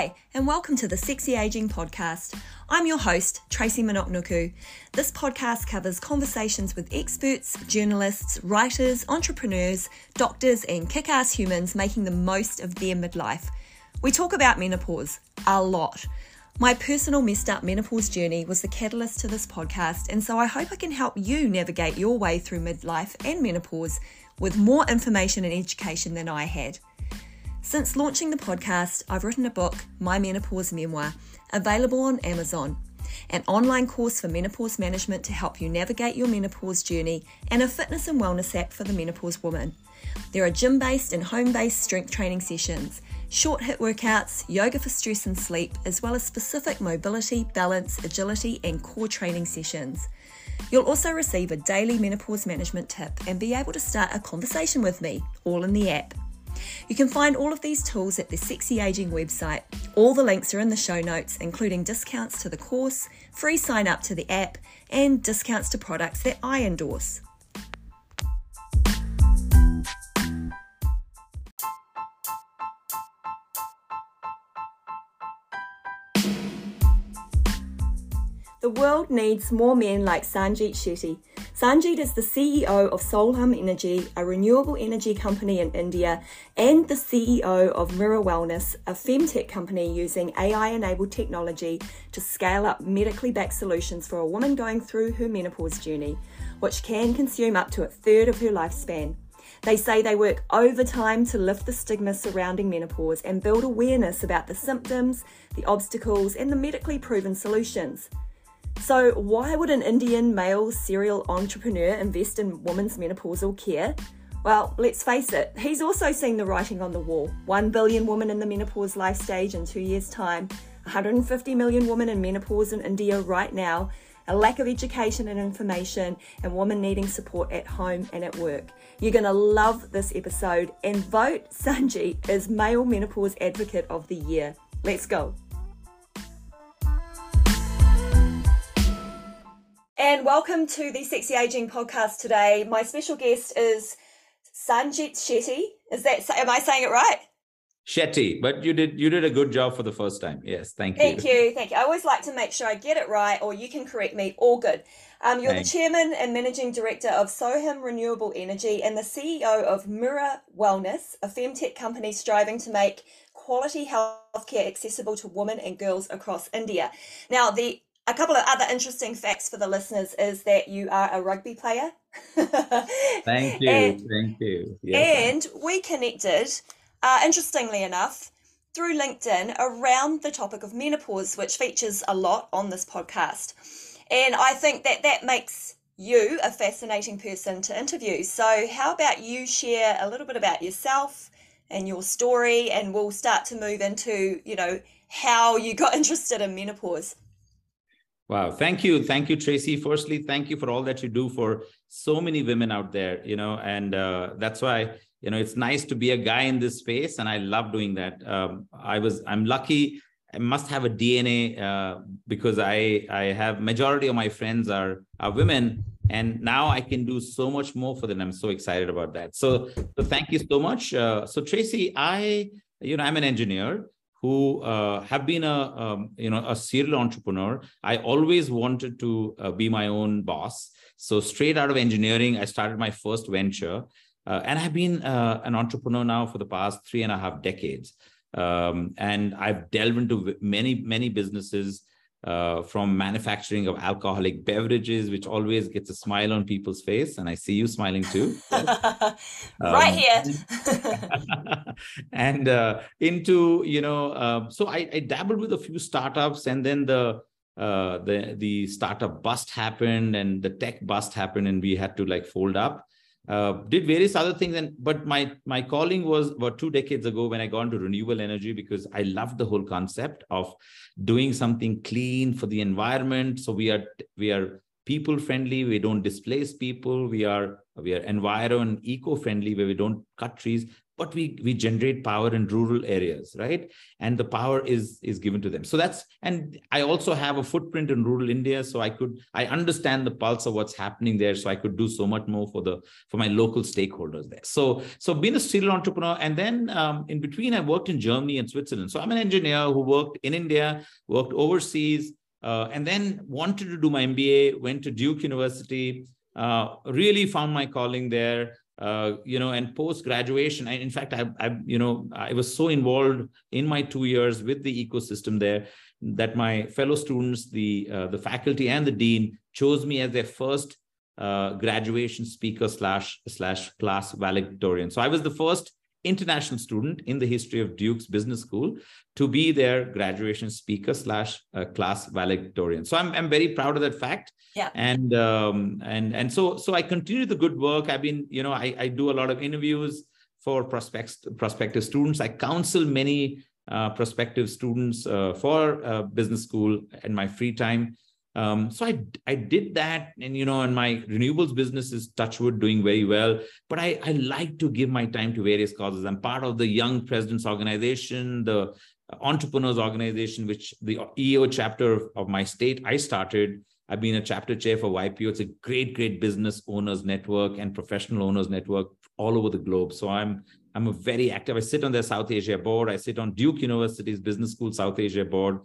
Hi, and welcome to the Sexy Aging Podcast. I'm your host, Tracy Minnoch-Nuku. This podcast covers conversations with experts, journalists, writers, entrepreneurs, doctors, and kick ass humans making the most of their midlife. We talk about menopause a lot. My personal messed up menopause journey was the catalyst to this podcast, and so I hope I can help you navigate your way through midlife and menopause with more information and education than I had. Since launching the podcast, I've written a book, My Menopause Memoir, available on Amazon, an online course for menopause management to help you navigate your menopause journey, and a fitness and wellness app for the menopause woman. There are gym based and home based strength training sessions, short HIIT workouts, yoga for stress and sleep, as well as specific mobility, balance, agility, and core training sessions. You'll also receive a daily menopause management tip and be able to start a conversation with me, all in the app. You can find all of these tools at the Sexy Aging website. All the links are in the show notes, including discounts to the course, free sign up to the app, and discounts to products that I endorse. The world needs more men like Sanjith Shetty. Sanjith is the CEO of Soham Energy, a renewable energy company in India, and the CEO of Miror Wellness, a femtech company using AI enabled technology to scale up medically backed solutions for a woman going through her menopause journey, which can consume up to a third of her lifespan. They say they work overtime to lift the stigma surrounding menopause and build awareness about the symptoms, the obstacles, and the medically proven solutions. So, why would an Indian male serial entrepreneur invest in women's menopausal care? Well, let's face it, he's also seen the writing on the wall. 1 billion women in the menopause life stage in two years' time, 150 million women in menopause in India right now, a lack of education and information, and women needing support at home and at work. You're going to love this episode and vote Sanji as Male Menopause Advocate of the Year. Let's go. And welcome to the Sexy Aging podcast today. My special guest is Sanjith Shetty. Is that am I saying it right? Shetty, but you did you did a good job for the first time. Yes, thank you. Thank you, thank you. I always like to make sure I get it right, or you can correct me. All good. Um, you're Thanks. the chairman and managing director of Soham Renewable Energy and the CEO of Miror Wellness, a femtech company striving to make quality healthcare accessible to women and girls across India. Now, the a couple of other interesting facts for the listeners is that you are a rugby player. thank you. And, thank you. Yes. And we connected, uh, interestingly enough, through LinkedIn around the topic of menopause, which features a lot on this podcast. And I think that that makes you a fascinating person to interview. So, how about you share a little bit about yourself and your story, and we'll start to move into, you know, how you got interested in menopause. Wow. Thank you. Thank you, Tracy. Firstly, thank you for all that you do for so many women out there, you know, and uh, that's why, you know, it's nice to be a guy in this space. And I love doing that. Um, I was, I'm lucky. I must have a DNA uh, because I, I have majority of my friends are, are women and now I can do so much more for them. I'm so excited about that. So, so thank you so much. Uh, so Tracy, I, you know, I'm an engineer who uh, have been a um, you know a serial entrepreneur. I always wanted to uh, be my own boss. So straight out of engineering i started my first venture. Uh, and i've been uh, an entrepreneur now for the past three and a half decades. Um, and i've delved into many many businesses uh, from manufacturing of alcoholic beverages, which always gets a smile on people's face. And I see you smiling too. right um, here. and uh, into, you know, uh, so I, I, dabbled with a few startups and then the, uh, the, the startup bust happened and the tech bust happened and we had to like fold up. Uh, did various other things and but my my calling was about two decades ago when i got into renewable energy because i loved the whole concept of doing something clean for the environment. So we are we are people friendly we don't displace people we are we are environment eco friendly where we don't cut trees but we we generate power in rural areas right? And the power is is given to them. So that's and i also have a footprint in rural india so i could i understand the pulse of what's happening there so i could do so much more for the for my local stakeholders there. So so being a serial entrepreneur and then um, in between i worked in germany and switzerland. So i'm an engineer who worked in india worked overseas uh, and then wanted to do my mba went to duke university uh, really found my calling there uh, you know, and post graduation. In fact, I, I, you know, I was so involved in my two years with the ecosystem there that my fellow students, the uh, the faculty and the dean chose me as their first uh, graduation speaker slash slash class valedictorian. So I was the first international student in the history of Duke's Business School to be their graduation speaker slash uh, class valedictorian. So I'm, I'm very proud of that fact. Yeah. And um, and and so so I continue the good work. I've been you know I, I do a lot of interviews for prospects prospective students. I counsel many uh, prospective students uh, for uh, business school in my free time. Um, so I I did that, and you know, and my renewables business is touchwood doing very well. But I I like to give my time to various causes. I'm part of the Young Presidents Organization, the Entrepreneurs Organization, which the EO chapter of my state I started. I've been a chapter chair for YPO. It's a great, great business owners network and professional owners network all over the globe. So I'm I'm a very active. I sit on the South Asia board. I sit on Duke University's Business School South Asia board.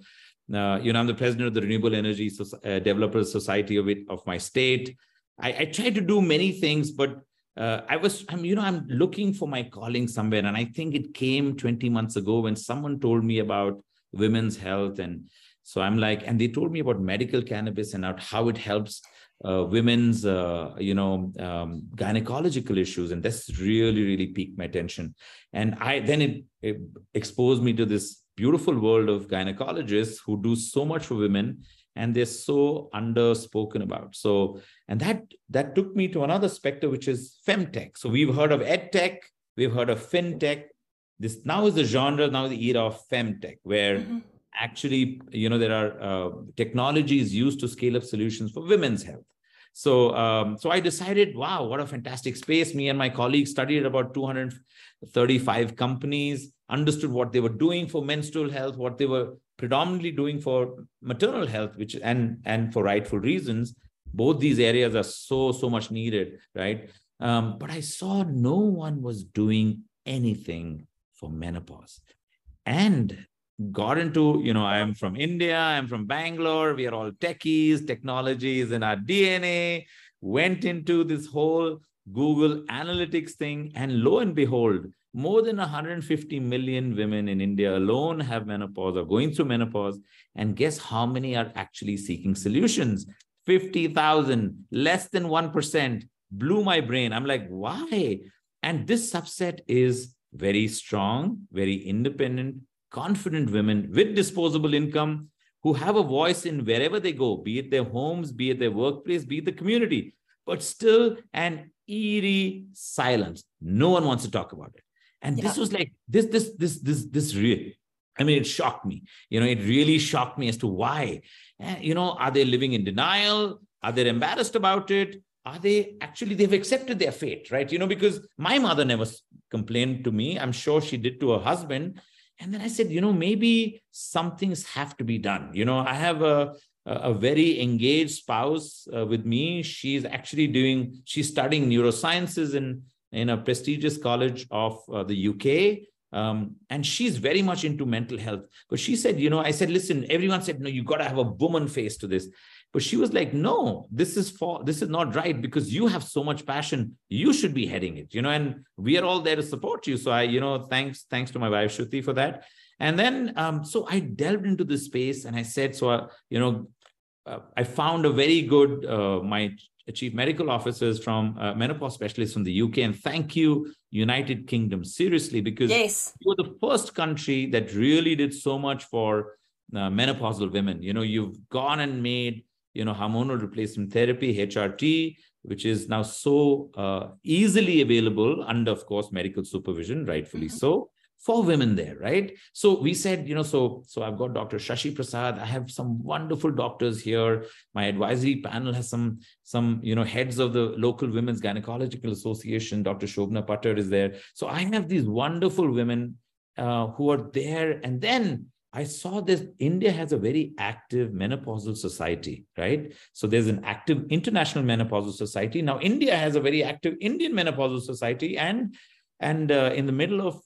Uh, you know, I'm the president of the Renewable Energy so- uh, Developers Society of it of my state. I, I try to do many things, but uh, I was, I'm, you know, I'm looking for my calling somewhere, and I think it came 20 months ago when someone told me about women's health, and so I'm like, and they told me about medical cannabis and how it helps uh, women's, uh, you know, um, gynecological issues, and this really, really piqued my attention. And I then it, it exposed me to this beautiful world of gynecologists who do so much for women and they're so underspoken about. So and that that took me to another specter which is femtech. So we've heard of edtech we've heard of fintech. This now is the genre now the era of femtech where mm-hmm. actually you know there are uh, technologies used to scale up solutions for women's health so um, so i decided wow what a fantastic space me and my colleagues studied about 235 companies understood what they were doing for menstrual health, what they were predominantly doing for maternal health, which and and for rightful reasons. Both these areas are so so much needed, right? Um, but I saw no one was doing anything for menopause, and got into you know I am from India, I'm from Bangalore. We are all techies, technologies in our DNA. Went into this whole Google Analytics thing, and lo and behold, more than 150 million women in India alone have menopause or going through menopause. And guess how many are actually seeking solutions? 50,000, less than 1%. Blew my brain. I'm like, why? And this subset is very strong, very independent, confident women with disposable income who have a voice in wherever they go, be it their homes, be it their workplace, be it the community, but still an eerie silence. No one wants to talk about it. And yeah. this was like this this this this this really i mean it shocked me. You know it really shocked me as to why. You know are they living in denial? Are they embarrassed about it? Are they actually they've accepted their fate right? You know because my mother never complained to me. I'm sure she did to her husband and then i said you know maybe some things have to be done you know i have a a very engaged spouse uh, with me she's actually doing she's studying neurosciences in in a prestigious college of uh, the UK. Um, and she's very much into mental health. But she said, you know, I said, listen, everyone said, no, you got to have a woman face to this. But she was like, no, this is for this is not right because you have so much passion. You should be heading it, you know, and we are all there to support you. So I, you know, thanks, thanks to my wife Shruti for that. And then um, so I delved into the space and I said, so uh, you know, uh, I found a very good uh, my chief medical officers from uh, menopause specialists from the UK. And thank you, United Kingdom, seriously, because yes. you were the first country that really did so much for uh, menopausal women. You know, you've gone and made, you know, hormonal replacement therapy, HRT, which is now so uh, easily available under, of course, medical supervision, rightfully mm-hmm. so. for women there, right? So we said, you know, so so I've got Dr. Shashi Prasad. I have some wonderful doctors here. My advisory panel has some some you know heads of the local women's gynecological association. Dr. Shobna Patter is there. So I have these wonderful women uh, who are there, and then I saw this India has a very active menopausal society, right? So there's an active international menopausal society. Now India has a very active Indian menopausal society, and and uh, in the middle of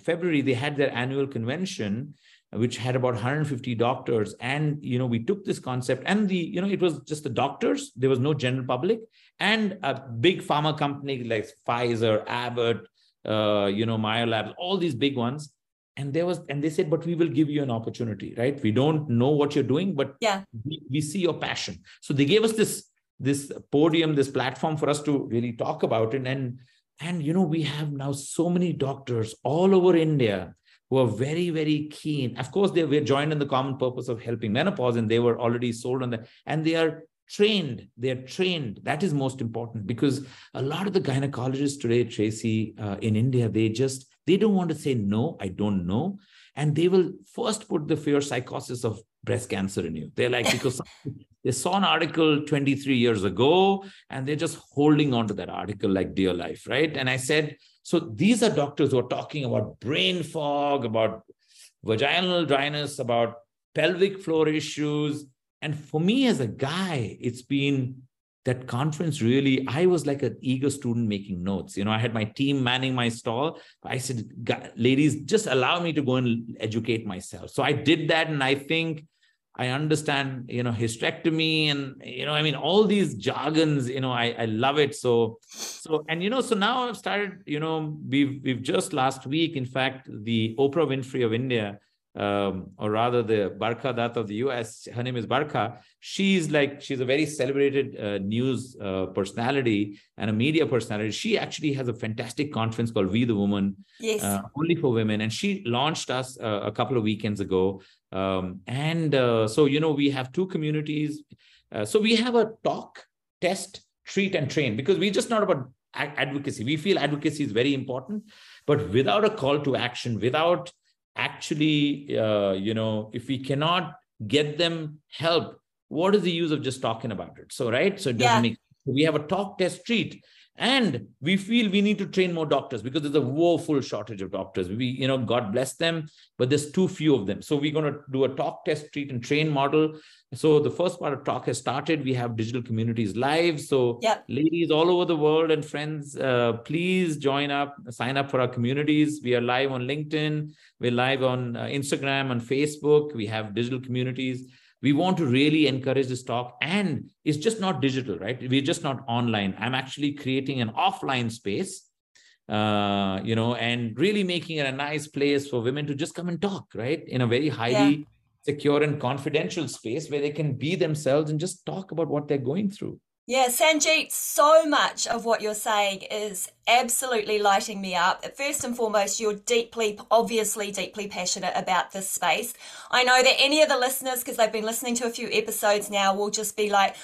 February, they had their annual convention, which had about 150 doctors. And, you know, we took this concept and the, you know, it was just the doctors. There was no general public and a big pharma company like Pfizer, Abbott, uh, you know, Meyer Labs, all these big ones. And there was, and they said, but we will give you an opportunity, right? We don't know what you're doing, but yeah, we, we see your passion. So they gave us this this podium, this platform for us to really talk about it. And and, you know, we have now so many doctors all over India who are very, very keen. Of course, they were joined in the common purpose of helping menopause, and they were already sold on that. And they are trained. They are trained. That is most important because a lot of the gynecologists today, Tracy, uh, in India, they just they don't want to say no. I don't know, and they will first put the fear psychosis of breast cancer in you. They're like because they saw an article 23 years ago and they're just holding on to that article like dear life, right? And I said, so these are doctors who are talking about brain fog, about vaginal dryness, about pelvic floor issues. And for me as a guy, it's been that conference really, I was like an eager student making notes. You know, I had my team manning my stall. I said, ladies, just allow me to go and educate myself. So I did that. And I think I understand, you know, hysterectomy and, you know, I mean, all these jargons, you know, I, I love it. So, so, and, you know, so now I've started, you know, we've, we've just last week, in fact, the Oprah Winfrey of India, um, or rather the Barkha Dutt of the US, her name is Barkha. She's like, she's a very celebrated uh, news uh, personality and a media personality. She actually has a fantastic conference called We the Woman, yes. uh, only for women. And she launched us uh, a couple of weekends ago. Um, and uh, so, you know, we have two communities. Uh, so we have a talk, test, treat, and train because we're just not about advocacy. We feel advocacy is very important, but without a call to action, without actually, uh, you know, if we cannot get them help, what is the use of just talking about it? So, right. So it doesn't yeah. make we have a talk test treat and we feel we need to train more doctors because there's a woeful shortage of doctors. We you know god bless them but there's too few of them. So we're going to do a talk test treat and train model. So the first part of talk has started. We have digital communities live. So yep. ladies all over the world and friends uh, please join up sign up for our communities. We are live on linkedin. We're live on uh, instagram and facebook. We have digital communities we want to really encourage this talk and it's just not digital right? We're just not online. I'm actually creating an offline space uh, you know and really making it a nice place for women to just come and talk right? In a very highly yeah. secure and confidential space where they can be themselves and just talk about what they're going through yeah, Sanjith, so much of what you're saying is absolutely lighting me up. First and foremost, you're deeply, obviously, deeply passionate about this space. I know that any of the listeners, because they've been listening to a few episodes now, will just be like,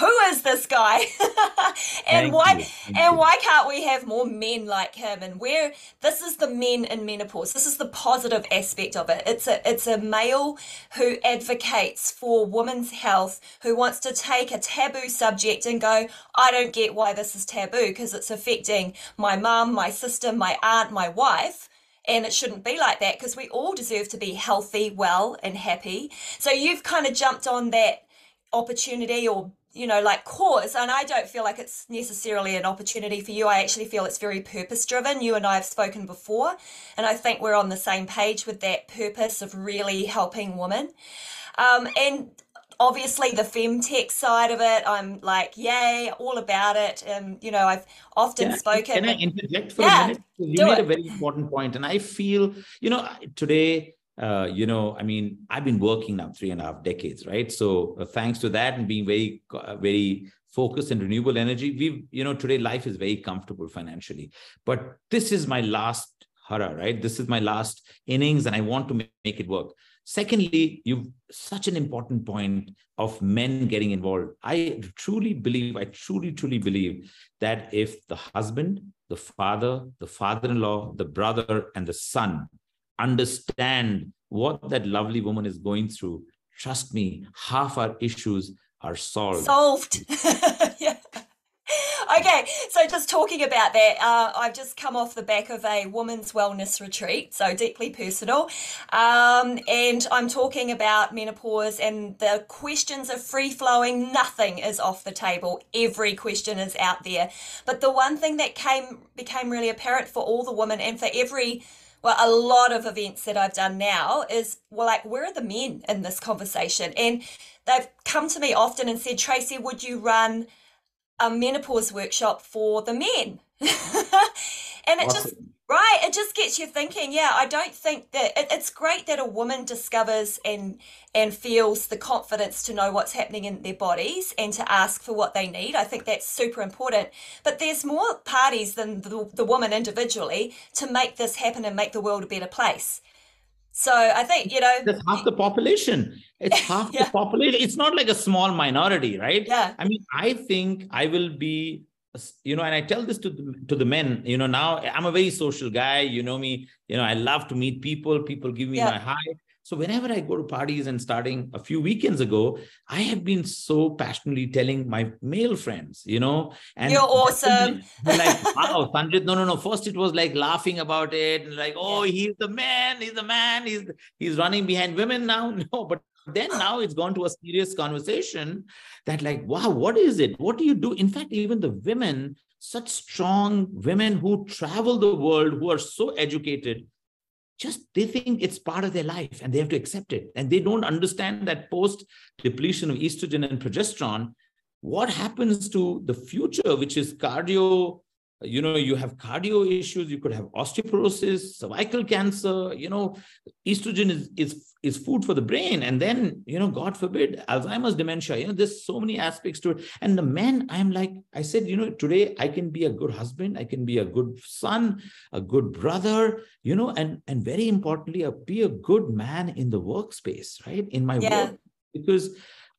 "Who is this guy?" and Thank why and you. why can't we have more men like him? And where this is the men in menopause. This is the positive aspect of it. It's a it's a male who advocates for women's health, who wants to take a taboo subject and go, "I don't get why this is taboo because it's affecting." my mum, my sister, my aunt, my wife. And it shouldn't be like that because we all deserve to be healthy, well, and happy. So you've kind of jumped on that opportunity or you know, like cause, and I don't feel like it's necessarily an opportunity for you. I actually feel it's very purpose driven. You and I have spoken before, and I think we're on the same page with that purpose of really helping women. Um, and obviously the femtech side of it i'm like yay all about it and you know i've often can spoken can i interject for yeah, a minute you made it. a very important point and i feel you know today uh, you know, I mean, I've been working now three and a half decades, right? So uh, thanks to that and being very, uh, very focused in renewable energy, we've, you know, today life is very comfortable financially. But this is my last hurrah, right? This is my last innings, and I want to make it work. Secondly, you've such an important point of men getting involved. I truly believe, I truly, truly believe that if the husband, the father, the father in law, the brother, and the son understand what that lovely woman is going through, trust me, half our issues are solved. Solved. yeah. Okay, so just talking about that, uh, I've just come off the back of a women's wellness retreat, so deeply personal. Um, and I'm talking about menopause, and the questions are free flowing. Nothing is off the table. Every question is out there. But the one thing that came became really apparent for all the women and for every well, a lot of events that I've done now is, well, like, where are the men in this conversation? And they've come to me often and said, Tracy, would you run a menopause workshop for the men? and it awesome. just Right, it just gets you thinking. Yeah, I don't think that it, it's great that a woman discovers and and feels the confidence to know what's happening in their bodies and to ask for what they need. I think that's super important. But there's more parties than the, the woman individually to make this happen and make the world a better place. So I think you know that's half the population. It's half yeah. the population. It's not like a small minority, right? Yeah. I mean, I think I will be you know and i tell this to the, to the men you know now i'm a very social guy you know me you know i love to meet people people give me yeah. my hi so whenever i go to parties and starting a few weekends ago i have been so passionately telling my male friends you know and you're awesome. like wow sanjith no no no. First it was like laughing about it and like oh he's the man he's the man he's he's running behind women now. No but then now it's gone to a serious conversation that like wow what is it? What do you do? In fact even the women such strong women who travel the world who are so educated just they think it's part of their life and they have to accept it. And they don't understand that post depletion of estrogen and progesterone what happens to the future which is cardio you know you have cardio issues you could have osteoporosis cervical cancer you know estrogen is is is food for the brain. And then you know god forbid alzheimer's dementia you know there's so many aspects to it. And the men i'm like i said you know today i can be a good husband i can be a good son a good brother you know and and very importantly uh, be a good man in the workspace right in my yeah. work. Because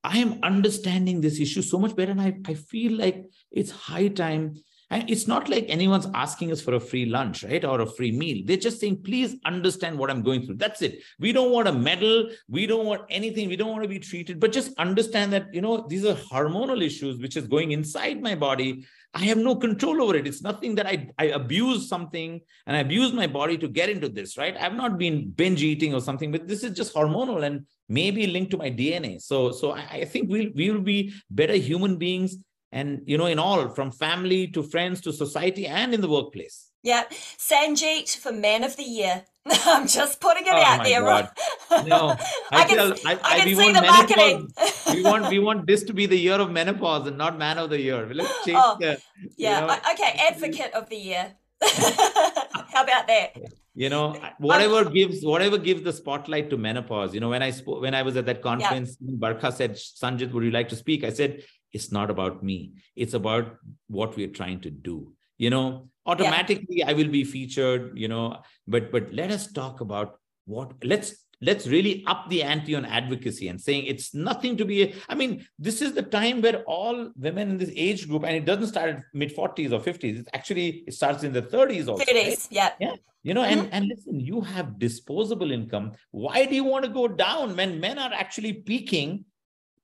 i am understanding this issue so much better and i, I feel like it's high time and it's not like anyone's asking us for a free lunch, right? Or a free meal. They're just saying, please understand what I'm going through. That's it. We don't want a medal. We don't want anything. We don't want to be treated, but just understand that, you know, these are hormonal issues, which is going inside my body. I have no control over it. It's nothing that I, I abuse something and I abuse my body to get into this, right? I've not been binge eating or something, but this is just hormonal and maybe linked to my DNA. So, so I, I think we'll, we will be better human beings and you know in all from family to friends to society and in the workplace. Yeah sanjith for man of the year. I'm just putting it oh out there God. no i, I can, tell, I, I, can see the marketing. We want we want this to be the year of menopause and not man of the year. Let's change oh, the, yeah know, okay advocate of the year. How about that? You know whatever um, gives whatever gives the spotlight to menopause. You know when i spoke when i was at that conference yeah. barkha said sanjith would you like to speak? I said it's not about me it's about what we're trying to do you know automatically yeah. i will be featured you know but but let us talk about what let's let's really up the ante on advocacy and saying it's nothing to be i mean this is the time where all women in this age group and it doesn't start at mid 40s or 50s it's actually it starts in the 30s also 30s right? yeah yeah you know mm-hmm. and and listen you have disposable income why do you want to go down when men are actually peaking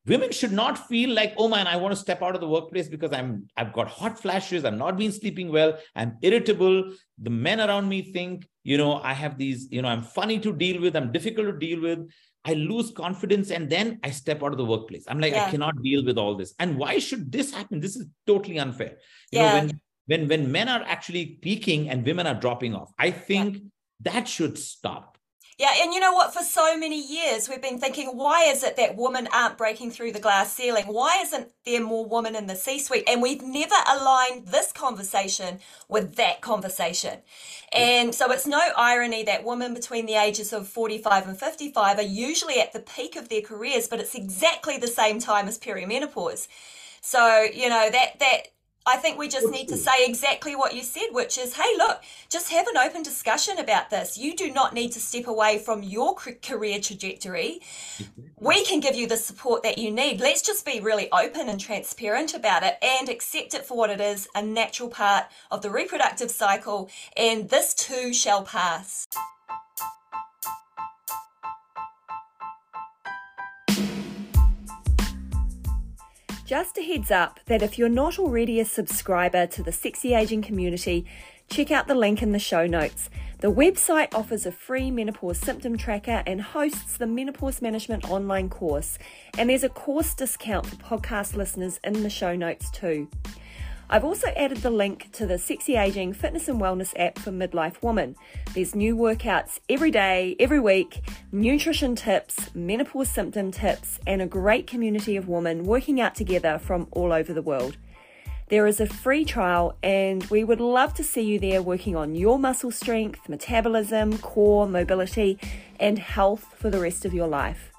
women should not feel like oh man i want to step out of the workplace because i'm i've got hot flashes i'm not been sleeping well i'm irritable. The men around me think you know i have these you know i'm funny to deal with i'm difficult to deal with. I lose confidence and then i step out of the workplace. I'm like yeah. i cannot deal with all this. And why should this happen? This is totally unfair. You yeah. know when when when men are actually peaking and women are dropping off i think yeah. that should stop yeah, and you know what? For so many years, we've been thinking, why is it that women aren't breaking through the glass ceiling? Why isn't there more women in the C suite? And we've never aligned this conversation with that conversation. And so it's no irony that women between the ages of 45 and 55 are usually at the peak of their careers, but it's exactly the same time as perimenopause. So, you know, that, that, I think we just need to say exactly what you said, which is, hey, look, just have an open discussion about this. You do not need to step away from your career trajectory. Mm-hmm. We can give you the support that you need. Let's just be really open and transparent about it and accept it for what it is a natural part of the reproductive cycle. And this too shall pass. Just a heads up that if you're not already a subscriber to the Sexy Aging community, check out the link in the show notes. The website offers a free menopause symptom tracker and hosts the Menopause Management online course. And there's a course discount for podcast listeners in the show notes too. I've also added the link to the Sexy Aging Fitness and Wellness app for midlife women. There's new workouts every day, every week, nutrition tips, menopause symptom tips, and a great community of women working out together from all over the world. There is a free trial, and we would love to see you there working on your muscle strength, metabolism, core, mobility, and health for the rest of your life.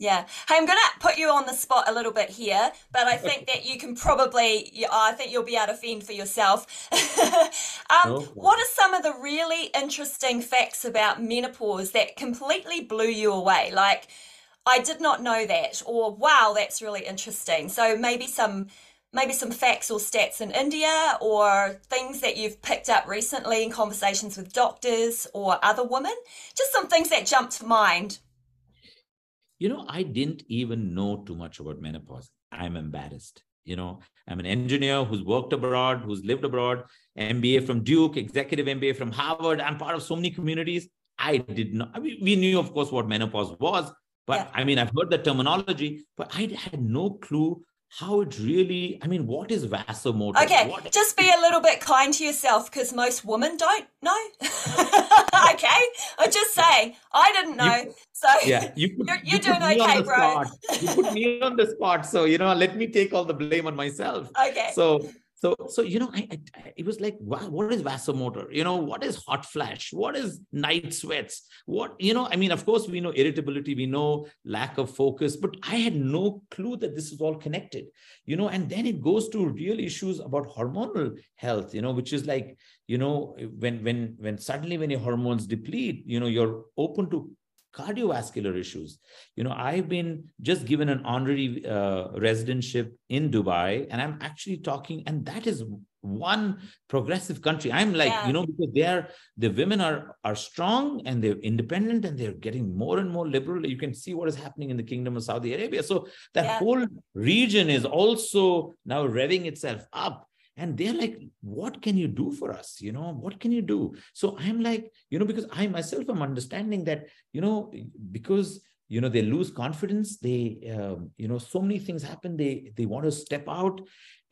Yeah. Hey, I'm going to put you on the spot a little bit here, but I think that you can probably, I think you'll be able to fend for yourself. um, oh. What are some of the really interesting facts about menopause that completely blew you away? Like, I did not know that, or wow, that's really interesting. So maybe some maybe some facts or stats in India or things that you've picked up recently in conversations with doctors or other women? Just some things that jumped to mind you know, I didn't even know too much about menopause. I'm embarrassed. You know, I'm an engineer who's worked abroad, who's lived abroad, MBA from Duke, executive MBA from Harvard. I'm part of so many communities. I did not, I mean, we knew, of course, what menopause was, but yeah. I mean, I've heard the terminology, but I had no clue how it really i mean what is vasomotor? Okay what, just be a little bit kind to yourself because most women don't know. Okay? I'm just saying i didn't know you, so yeah you put, you're, you're you doing okay bro. you put me on the spot so you know let me take all the blame on myself. Okay. So so so you know I, I, it was like what is vasomotor? You know what is hot flash? What is night sweats? What you know i mean of course we know irritability we know lack of focus but i had no clue that this is all connected you know and then it goes to real issues about hormonal health you know which is like you know when when when suddenly when your hormones deplete you know you're open to cardiovascular issues. You know, I've been just given an honorary uh, residentship in Dubai, and I'm actually talking, and that is one progressive country. I'm like, yeah. you know, because they are the women are are strong and they're independent and they're getting more and more liberal. You can see what is happening in the kingdom of Saudi Arabia. So that yeah. whole region is also now revving itself up and they're like what can you do for us? You know what can you do? So i'm like you know because i myself am understanding that you know because you know they lose confidence they um, you know so many things happen they they want to step out.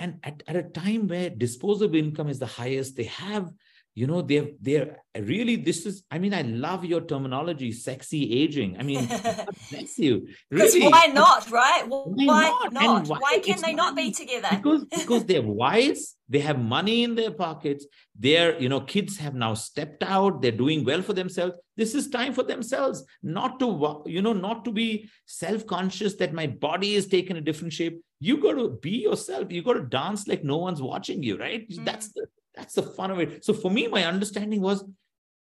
And at, at a time where disposable income is the highest they have you know they're they're really this is i mean i love your terminology sexy aging. I mean bless you. Really? why not right? Why, why not, not? why, why can they not be together? Because because they're wise they have money in their pockets their you know kids have now stepped out they're doing well for themselves. This is time for themselves not to you know not to be self-conscious that my body is taking a different shape. You got to be yourself. You got to dance like no one's watching you right? Mm. that's the that's the fun of it. So for me, my understanding was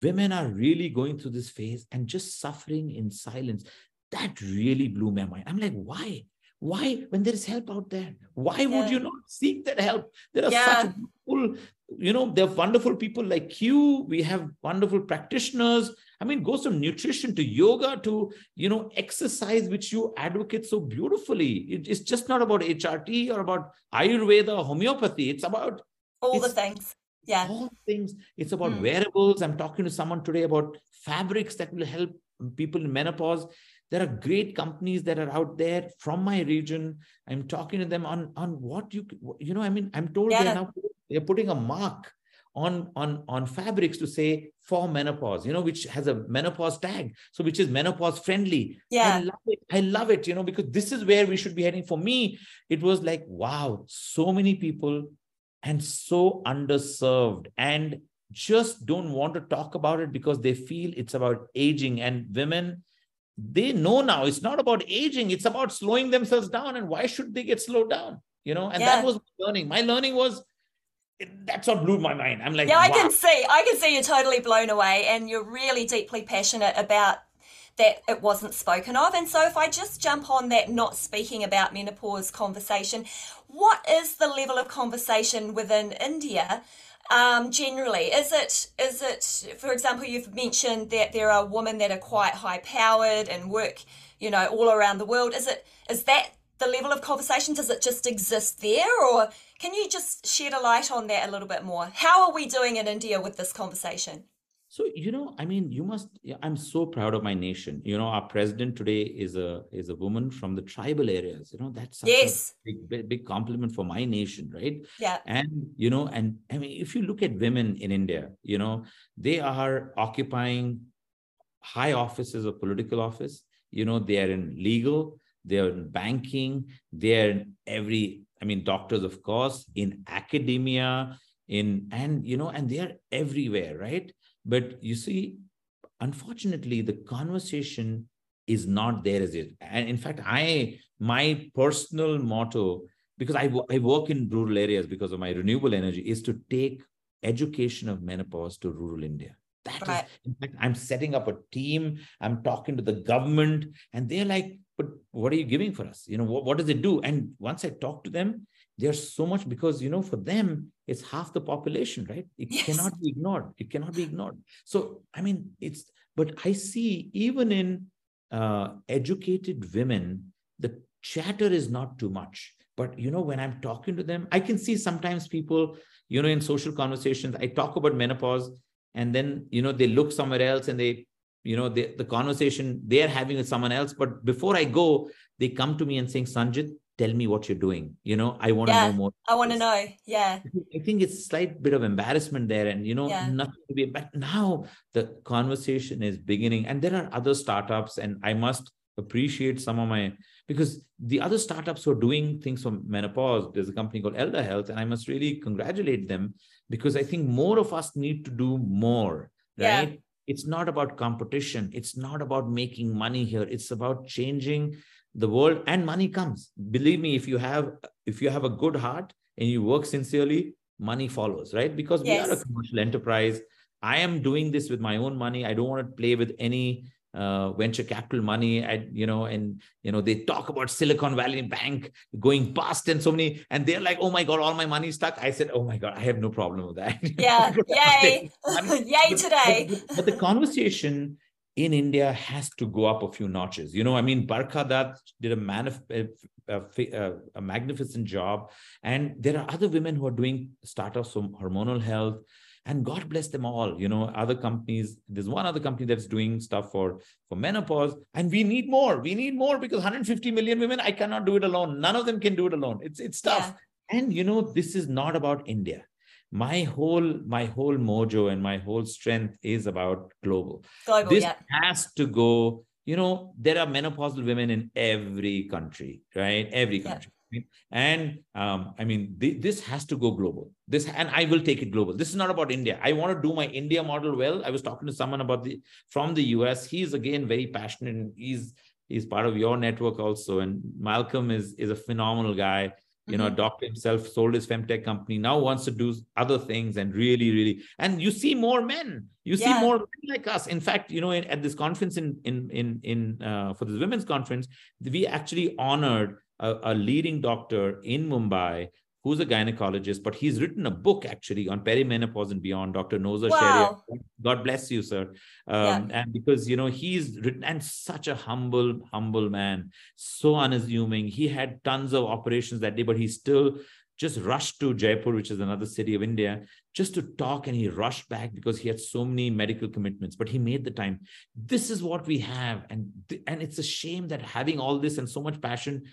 women are really going through this phase and just suffering in silence. That really blew my mind. I'm like, why? Why, when there is help out there, why yeah. would you not seek that help? There are yeah. such wonderful, you know, there are wonderful people like you. We have wonderful practitioners. I mean, goes from nutrition to yoga to, you know, exercise, which you advocate so beautifully. It, it's just not about HRT or about Ayurveda or homeopathy. It's about all the things yeah. All things it's about mm. wearables. I'm talking to someone today about fabrics that will help people in menopause. There are great companies that are out there from my region. I'm talking to them on on what you you know i mean i'm told yeah. they're now they're putting a mark on on on fabrics to say for menopause you know which has a menopause tag. So which is menopause friendly. Yeah. i love it. I love it you know because this is where we should be heading. For me it was like wow so many people and so underserved and just don't want to talk about it because they feel it's about aging. And women they know now it's not about aging it's about slowing themselves down. And why should they get slowed down? You know and yeah. that was my learning. My learning was that's what blew my mind. I'm like yeah i wow. can see i can see you're totally blown away and you're really deeply passionate about that it wasn't spoken of. And so if i just jump on that not speaking about menopause conversation what is the level of conversation within india um, generally? Is it is it for example you've mentioned that there are women that are quite high powered and work you know all around the world. Is it is that the level of conversation? Does it just exist there? Or can you just shed a light on that a little bit more? How are we doing in india with this conversation so you know i mean you must i'm so proud of my nation. You know our president today is a is a woman from the tribal areas. You know that's yes. big, big, big compliment for my nation right? Yeah. And you know and i mean if you look at women in india you know they are occupying high offices of political office. You know they are in legal they're in banking they're in every i mean doctors of course in academia in and you know and they're everywhere right but you see, unfortunately, the conversation is not there as it. And in fact, I my personal motto, because I, I work in rural areas because of my renewable energy, is to take education of menopause to rural India. That right. is, in fact, I'm setting up a team. I'm talking to the government, and they're like, "But what are you giving for us? You know, what, what does it do?" And once I talk to them, there's so much because you know for them it's half the population right? It yes. cannot be ignored. It cannot be ignored. So i mean it's but i see even in uh, educated women the chatter is not too much. But you know when i'm talking to them i can see sometimes people you know in social conversations i talk about menopause and then you know they look somewhere else and they you know they, the conversation they're having with someone else. But before i go they come to me and saying sanjith tell me what you're doing. You know i want yeah, to know more. I want to know. Yeah. I think it's a slight bit of embarrassment there and you know yeah. nothing to be but now the conversation is beginning and there are other startups and i must appreciate some of my because the other startups who are doing things for menopause. There's a company called Elda health and i must really congratulate them because i think more of us need to do more right? Yeah. it's not about competition. It's not about making money here. It's about changing the world and money comes. Believe me if you have if you have a good heart and you work sincerely money follows right? Because yes. we are a commercial enterprise. I am doing this with my own money. I don't want to play with any uh, venture capital money. And you know and you know they talk about silicon valley bank going bust and so many and they're like oh my god all my money stuck. I said oh my god i have no problem with that. Yeah yay. Yay today. but, but the conversation in India has to go up a few notches. You know, I mean, Barkha Dutt did a, manif- a, a, a, magnificent job. And there are other women who are doing startups from hormonal health. And God bless them all. You know, other companies, there's one other company that's doing stuff for, for menopause. And we need more. We need more because 150 million women, I cannot do it alone. None of them can do it alone. It's, it's tough. Yeah. And, you know, this is not about India my whole my whole mojo and my whole strength is about global. global this yeah. has to go. You know, there are menopausal women in every country, right? Every country. Yeah. And um, I mean, th- this has to go global. This and I will take it global. This is not about India. I want to do my India model well. I was talking to someone about the from the US. He's again very passionate. And he's he's part of your network also. And Malcolm is is a phenomenal guy you know, mm-hmm. doctor himself sold his femtech company, now wants to do other things and really, really, and you see more men, you yeah. see more men like us. In fact, you know, in, at this conference in in in in uh, for this women's conference, we actually honored a, a leading doctor in Mumbai who's a gynecologist, but he's written a book actually on perimenopause and beyond, Dr. Nozer wow. Sheriar. God bless you, sir. Um, yeah. And because, you know, he's written, and such a humble, humble man, so unassuming. He had tons of operations that day, but he still just rushed to Jaipur, which is another city of India, just to talk. And he rushed back because he had so many medical commitments, but he made the time. This is what we have. And, and it's a shame that having all this and so much passion,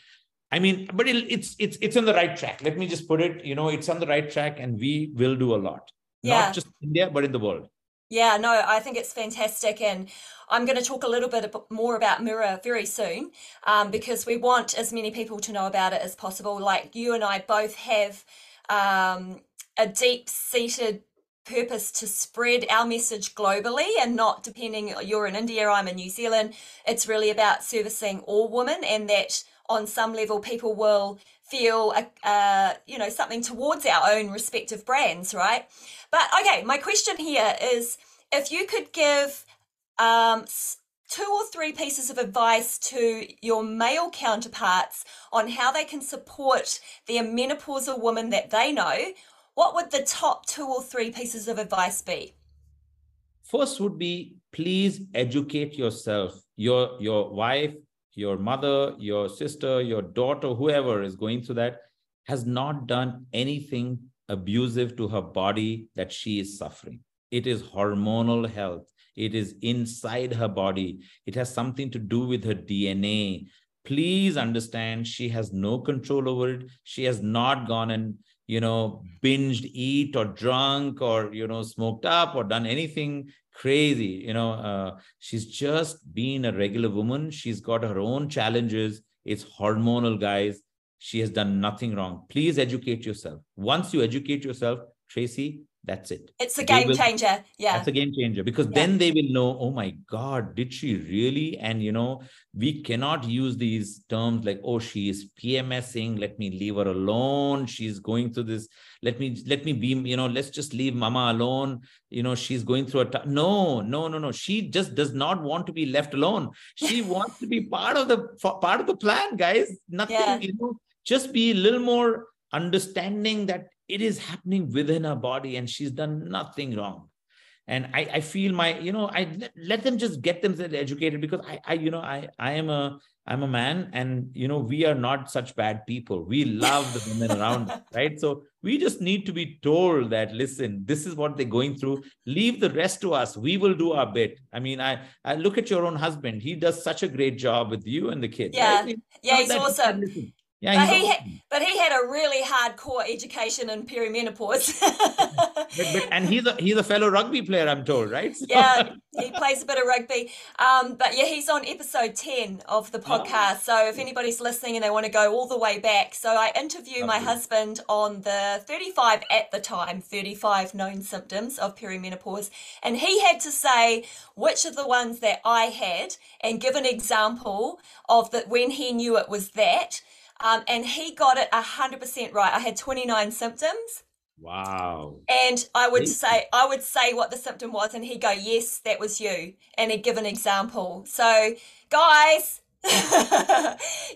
I mean, but it, it's it's it's on the right track. Let me just put it. You know, it's on the right track, and we will do a lot. Yeah. Not just India, but in the world. Yeah, no, I think it's fantastic, and I'm going to talk a little bit more about Miror very soon, um, because we want as many people to know about it as possible. Like you and I both have um, a deep-seated purpose to spread our message globally and not depending you're in India, I'm in New Zealand. It's really about servicing all women and that on some level people will feel uh, you know something towards our own respective brands right? But okay my question here is if you could give um, two or three pieces of advice to your male counterparts on how they can support the menopausal woman that they know what would the top two or three pieces of advice be? First would be please educate yourself your your wife your mother, your sister, your daughter, whoever is going through that, has not done anything abusive to her body that she is suffering. It is hormonal health. It is inside her body. It has something to do with her DNA. Please understand she has no control over it. She has not gone and you know binged eat or drunk or you know smoked up or done anything crazy you know uh, she's just been a regular woman. She's got her own challenges. It's hormonal guys. She has done nothing wrong. Please educate yourself. Once you educate yourself tracy that's it. It's a game will, changer. Yeah. That's a game changer because yeah. then they will know oh my god did she really? And you know we cannot use these terms like oh she is pmsing let me leave her alone. She's going through this. Let me let me be you know let's just leave mama alone. You know she's going through a t- no no no no. She just does not want to be left alone. She wants to be part of the part of the plan guys. Nothing yeah. you know. Just be a little more understanding that it is happening within her body and she's done nothing wrong. And I, I feel my you know I let, them just get themselves educated because I, I you know I I am a I'm a man and you know we are not such bad people. We love the women around right? So we just need to be told that listen this is what they're going through. Leave the rest to us. We will do our bit. I mean I I look at your own husband. He does such a great job with you and the kids yeah. Right? yeah he's awesome yeah, but he, had, but he had a really hardcore education in perimenopause. but, but, and he's a he's a fellow rugby player, I'm told, right? So. Yeah, he plays a bit of rugby. Um, but yeah, he's on episode ten of the podcast. Oh. So if anybody's listening and they want to go all the way back, so I interview my husband on the 35 at the time, 35 known symptoms of perimenopause, and he had to say which of the ones that I had and give an example of that when he knew it was that um, and he got it 100% right. I had 29 symptoms. Wow. And I would say I would say what the symptom was and he'd go, "Yes, that was you." And he'd give an example. So, guys,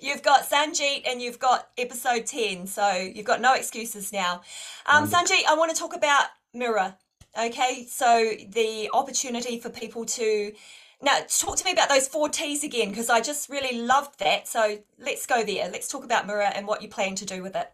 you've got Sanjith and you've got episode 10. So, you've got no excuses now. Um, Sanjith, I want to talk about Miror. Okay? So, the opportunity for people to now, talk to me about those four T's again, because I just really loved that. So let's go there. Let's talk about Miror and what you plan to do with it.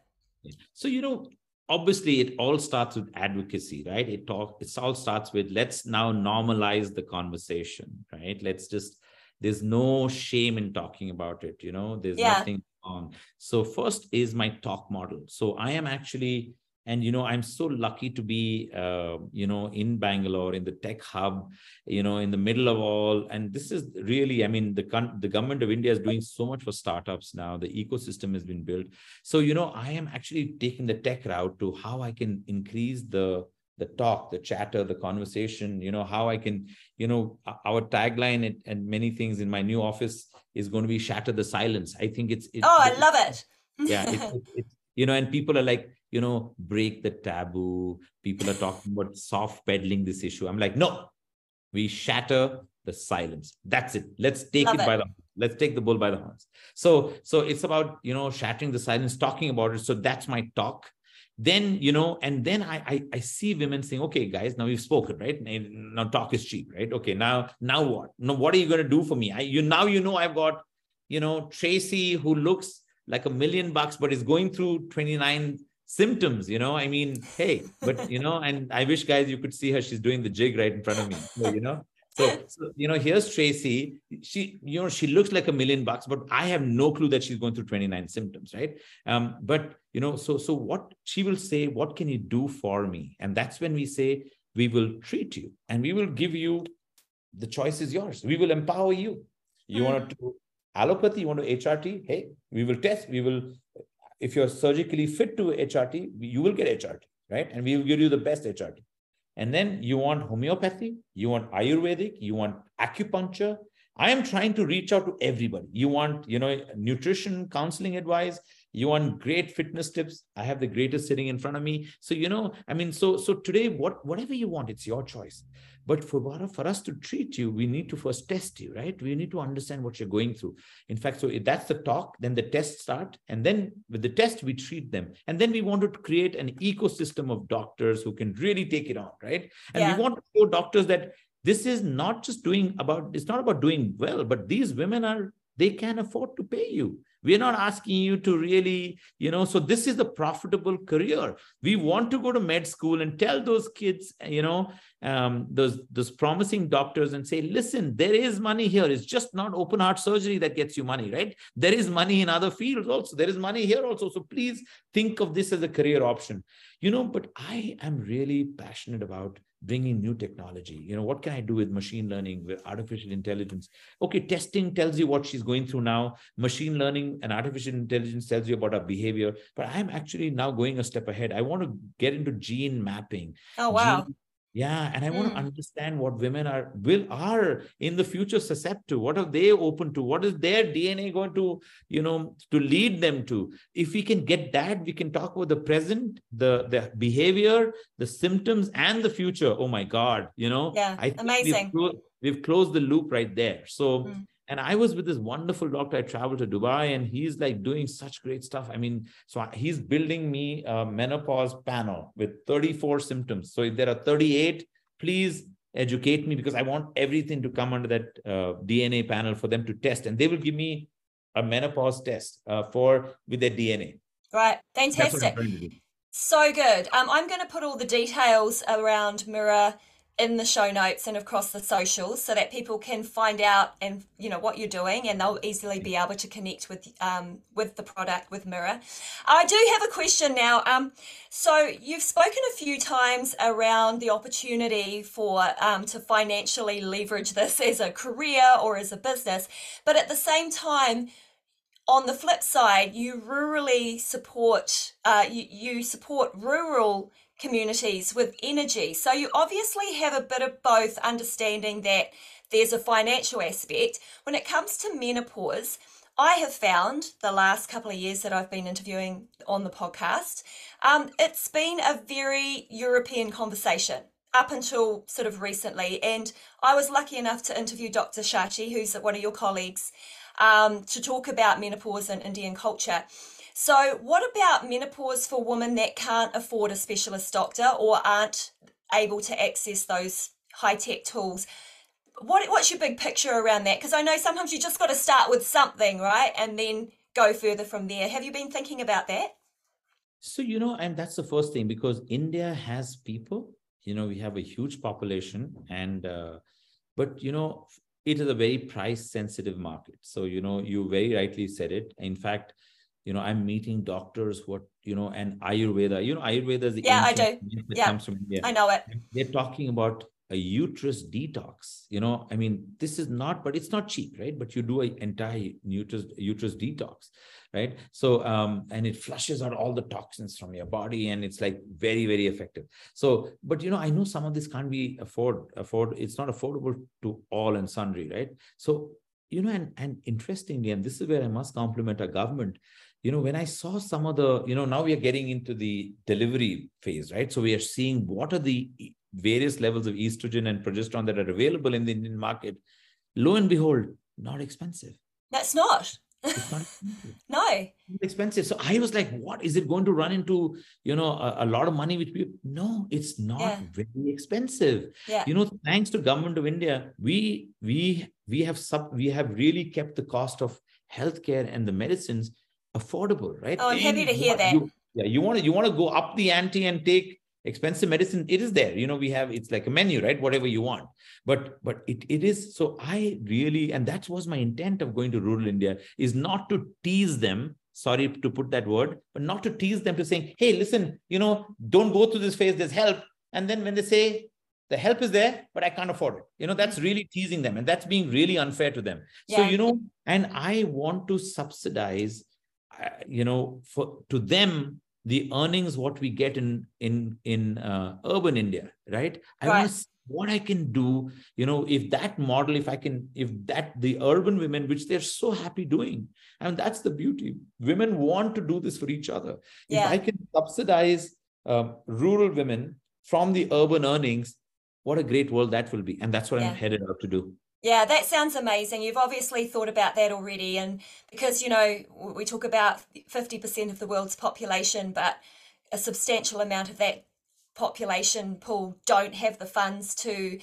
So, you know, obviously it all starts with advocacy, right? It talk it all starts with let's now normalize the conversation, right? Let's just there's no shame in talking about it, you know, there's yeah. nothing on. So first is my talk model. So I am actually and you know i'm so lucky to be uh, you know in bangalore in the tech hub you know in the middle of all. And this is really i mean the the government of india is doing so much for startups now. The ecosystem has been built. So you know i am actually taking the tech route to how i can increase the the talk the chatter the conversation you know how i can you know our tagline and many things in my new office is going to be shatter the silence. I think it's, it's oh i love it. Yeah it's, it's, it's you know and people are like you know, break the taboo. People are talking about soft peddling this issue. I'm like, no, we shatter the silence. That's it. Let's take it, it, by the let's take the bull by the horns. So, so it's about you know shattering the silence, talking about it. So that's my talk. Then you know, and then I I, I see women saying, okay, guys, now we've spoken, right? Now talk is cheap, right? Okay, now now what? Now what are you going to do for me? I you now you know I've got you know Tracy who looks like a million bucks, but is going through 29 symptoms you know? I mean hey but you know and i wish guys you could see her. She's doing the jig right in front of me so, you know? So, so, you know here's tracy. She you know she looks like a million bucks but i have no clue that she's going through 29 symptoms right? Um but you know so so what she will say what can you do for me? And that's when we say we will treat you and we will give you the choice is yours. We will empower you. You mm-hmm. want to do allopathy you want to hrt hey we will test we will if you're surgically fit to HRT, you will get HRT, right? And we will give you the best HRT. And then you want homeopathy, you want Ayurvedic, you want acupuncture. I am trying to reach out to everybody. You want, you know, nutrition, counseling advice, you want great fitness tips? I have the greatest sitting in front of me. So you know i mean so so today what whatever you want it's your choice. But for for us to treat you we need to first test you right? We need to understand what you're going through. In fact so if that's the talk then the tests start and then with the test we treat them. And then we want to create an ecosystem of doctors who can really take it on right? And yeah. we want to show doctors that this is not just doing about it's not about doing well but these women are they can afford to pay you we're not asking you to really, you know, so this is a profitable career. We want to go to med school and tell those kids, you know, um, those those promising doctors and say, listen, there is money here. It's just not open heart surgery that gets you money, right? There is money in other fields also. There is money here also. So please think of this as a career option. You know, but I am really passionate about bringing new technology. You know what can i do with machine learning with artificial intelligence? Okay testing tells you what she's going through now. Machine learning and artificial intelligence tells you about her behavior. But i'm actually now going a step ahead. I want to get into gene mapping. Oh wow. Gene, yeah and i mm. want to understand what women are will are in the future susceptible? To what are they open to? What is their dna going to you know to lead them to? If we can get that we can talk about the present the the behavior the symptoms and the future. Oh my god you know yeah I amazing we've closed, we've closed the loop right there. So mm. And I was with this wonderful doctor. I traveled to Dubai and he's like doing such great stuff. I mean, so he's building me a menopause panel with 34 symptoms. So if there are 38, please educate me because I want everything to come under that uh, DNA panel for them to test. And they will give me a menopause test uh, for with their DNA. Right. Fantastic. So good. Um, I'm going to put all the details around Miror in the show notes and across the socials so that people can find out and you know what you're doing and they'll easily be able to connect with um, with the product with Miror. I do have a question now. Um, so you've spoken a few times around the opportunity for um, to financially leverage this as a career or as a business but at the same time on the flip side, you rurally support uh, you, you support rural communities with energy. So you obviously have a bit of both understanding that there's a financial aspect. When it comes to menopause, I have found the last couple of years that I've been interviewing on the podcast, um, it's been a very European conversation up until sort of recently. And I was lucky enough to interview Dr. Shachi, who's one of your colleagues, um, to talk about menopause in Indian culture. So, what about menopause for women that can't afford a specialist doctor or aren't able to access those high tech tools? What, what's your big picture around that? Because I know sometimes you just got to start with something, right? And then go further from there. Have you been thinking about that? So, you know, and that's the first thing because India has people, you know, we have a huge population and, uh, but, you know, it is a very price sensitive market. So, you know, you very rightly said it. In fact, you know i'm meeting doctors what you know and ayurveda you know ayurveda is the yeah i do. Yeah. comes from India. i know it. They're talking about a uterus detox you know i mean this is not but it's not cheap right? But you do an entire uterus uterus detox right? So um and it flushes out all the toxins from your body and it's like very very effective. So but you know i know some of this can't be afford afford it's not affordable to all and sundry right? So you know and and interestingly and this is where i must compliment our government you know when i saw some of the you know now we are getting into the delivery phase right? So we are seeing what are the various levels of estrogen and progesterone that are available in the indian market. Lo and behold not expensive. That's not. Not no. Expensive. So i was like what? Is it going to run into you know a, a lot of money which people no it's not yeah. very expensive. Yeah. you know thanks to government of india we we we have sub we have really kept the cost of healthcare and the medicines affordable, right? Oh, I'm happy to hear that. You, yeah, you want to you want to go up the ante and take expensive medicine. It is there. You know, we have it's like a menu, right? Whatever you want. But but it, it is so I really and that was my intent of going to rural India is not to tease them. Sorry to put that word, but not to tease them to saying, hey, listen, you know, don't go through this phase, there's help. And then when they say the help is there, but I can't afford it. You know, that's mm-hmm. really teasing them and that's being really unfair to them. Yeah. So, you know, and I want to subsidize you know for to them the earnings what we get in in in uh, urban India, right? I right. want to what I can do, you know, if that model, if I can, if that the urban women, which they're so happy doing, and that's the beauty. Women want to do this for each other. Yeah. If I can subsidize uh, rural women from the urban earnings, what a great world that will be. And that's what yeah. I'm headed out to do. Yeah, that sounds amazing. You've obviously thought about that already. And because, you know, we talk about 50% of the world's population, but a substantial amount of that population pool don't have the funds to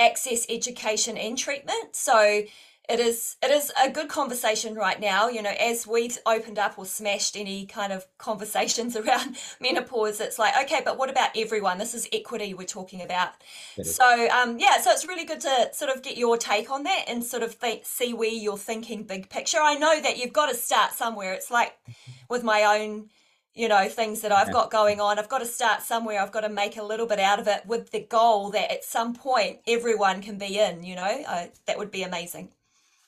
access education and treatment. So it is it is a good conversation right now. You know, as we've opened up or smashed any kind of conversations around menopause, it's like, okay, but what about everyone? This is equity we're talking about. So um, yeah, so it's really good to sort of get your take on that and sort of th- see where you're thinking big picture. I know that you've got to start somewhere. It's like with my own you know things that I've got going on. I've got to start somewhere. I've got to make a little bit out of it with the goal that at some point everyone can be in. You know, uh, that would be amazing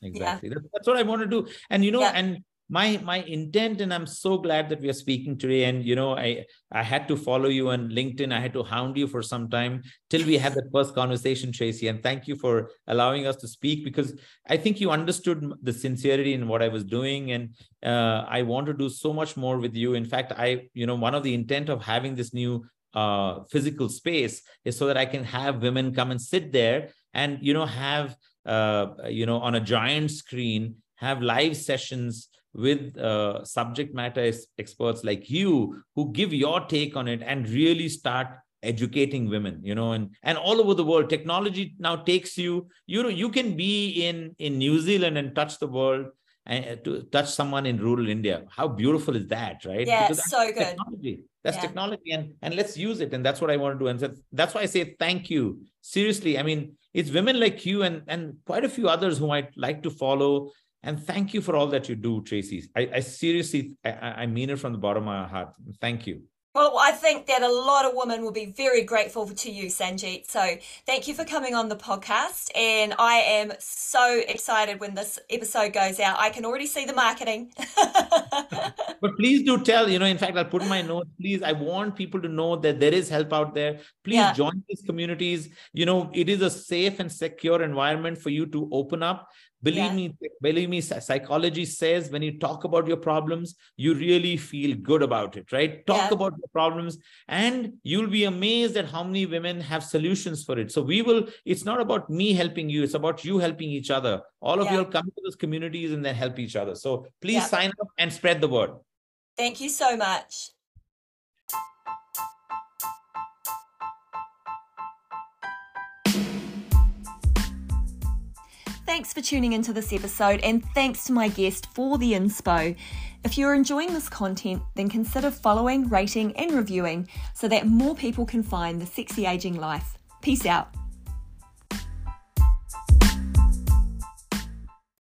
exactly. Yeah. that's what i want to do. And you know yeah. and my my intent and i'm so glad that we are speaking today. And you know i i had to follow you on linkedin. I had to hound you for some time till we had that first conversation tracy. And thank you for allowing us to speak because i think you understood the sincerity in what i was doing. And uh, i want to do so much more with you. In fact i you know one of the intent of having this new uh, physical space is so that i can have women come and sit there and you know have you know, on a giant screen, have live sessions with uh, subject matter experts like you who give your take on it and really start educating women you know and and all over the world. Technology now takes you you know you can be in in new zealand and touch the world and uh, to touch someone in rural india how beautiful is that right? Yeah because so good. technology. That's yeah. technology and and let's use it. And that's what i want to do and so that's why i say thank you. Seriously i mean it's women like you and and quite a few others who i'd like to follow. And thank you for all that you do tracy. I, I seriously I, I mean it from the bottom of my heart. Thank you well, I think that a lot of women will be very grateful to you, Sanjith. So thank you for coming on the podcast. And I am so excited when this episode goes out. I can already see the marketing. but please do tell, you know, in fact, I'll put my notes, please. I want people to know that there is help out there. Please yeah. join these communities. You know, it is a safe and secure environment for you to open up believe yeah. me believe me psychology says when you talk about your problems you really feel good about it right? Talk yeah. about your problems and you'll be amazed at how many women have solutions for it. So we will it's not about me helping you it's about you helping each other. All of yeah. you will come to those communities and then help each other. So please sign up and spread the word. Thank you so much Thanks for tuning into this episode, and thanks to my guest for the inspo. If you're enjoying this content, then consider following, rating, and reviewing so that more people can find the sexy aging life. Peace out.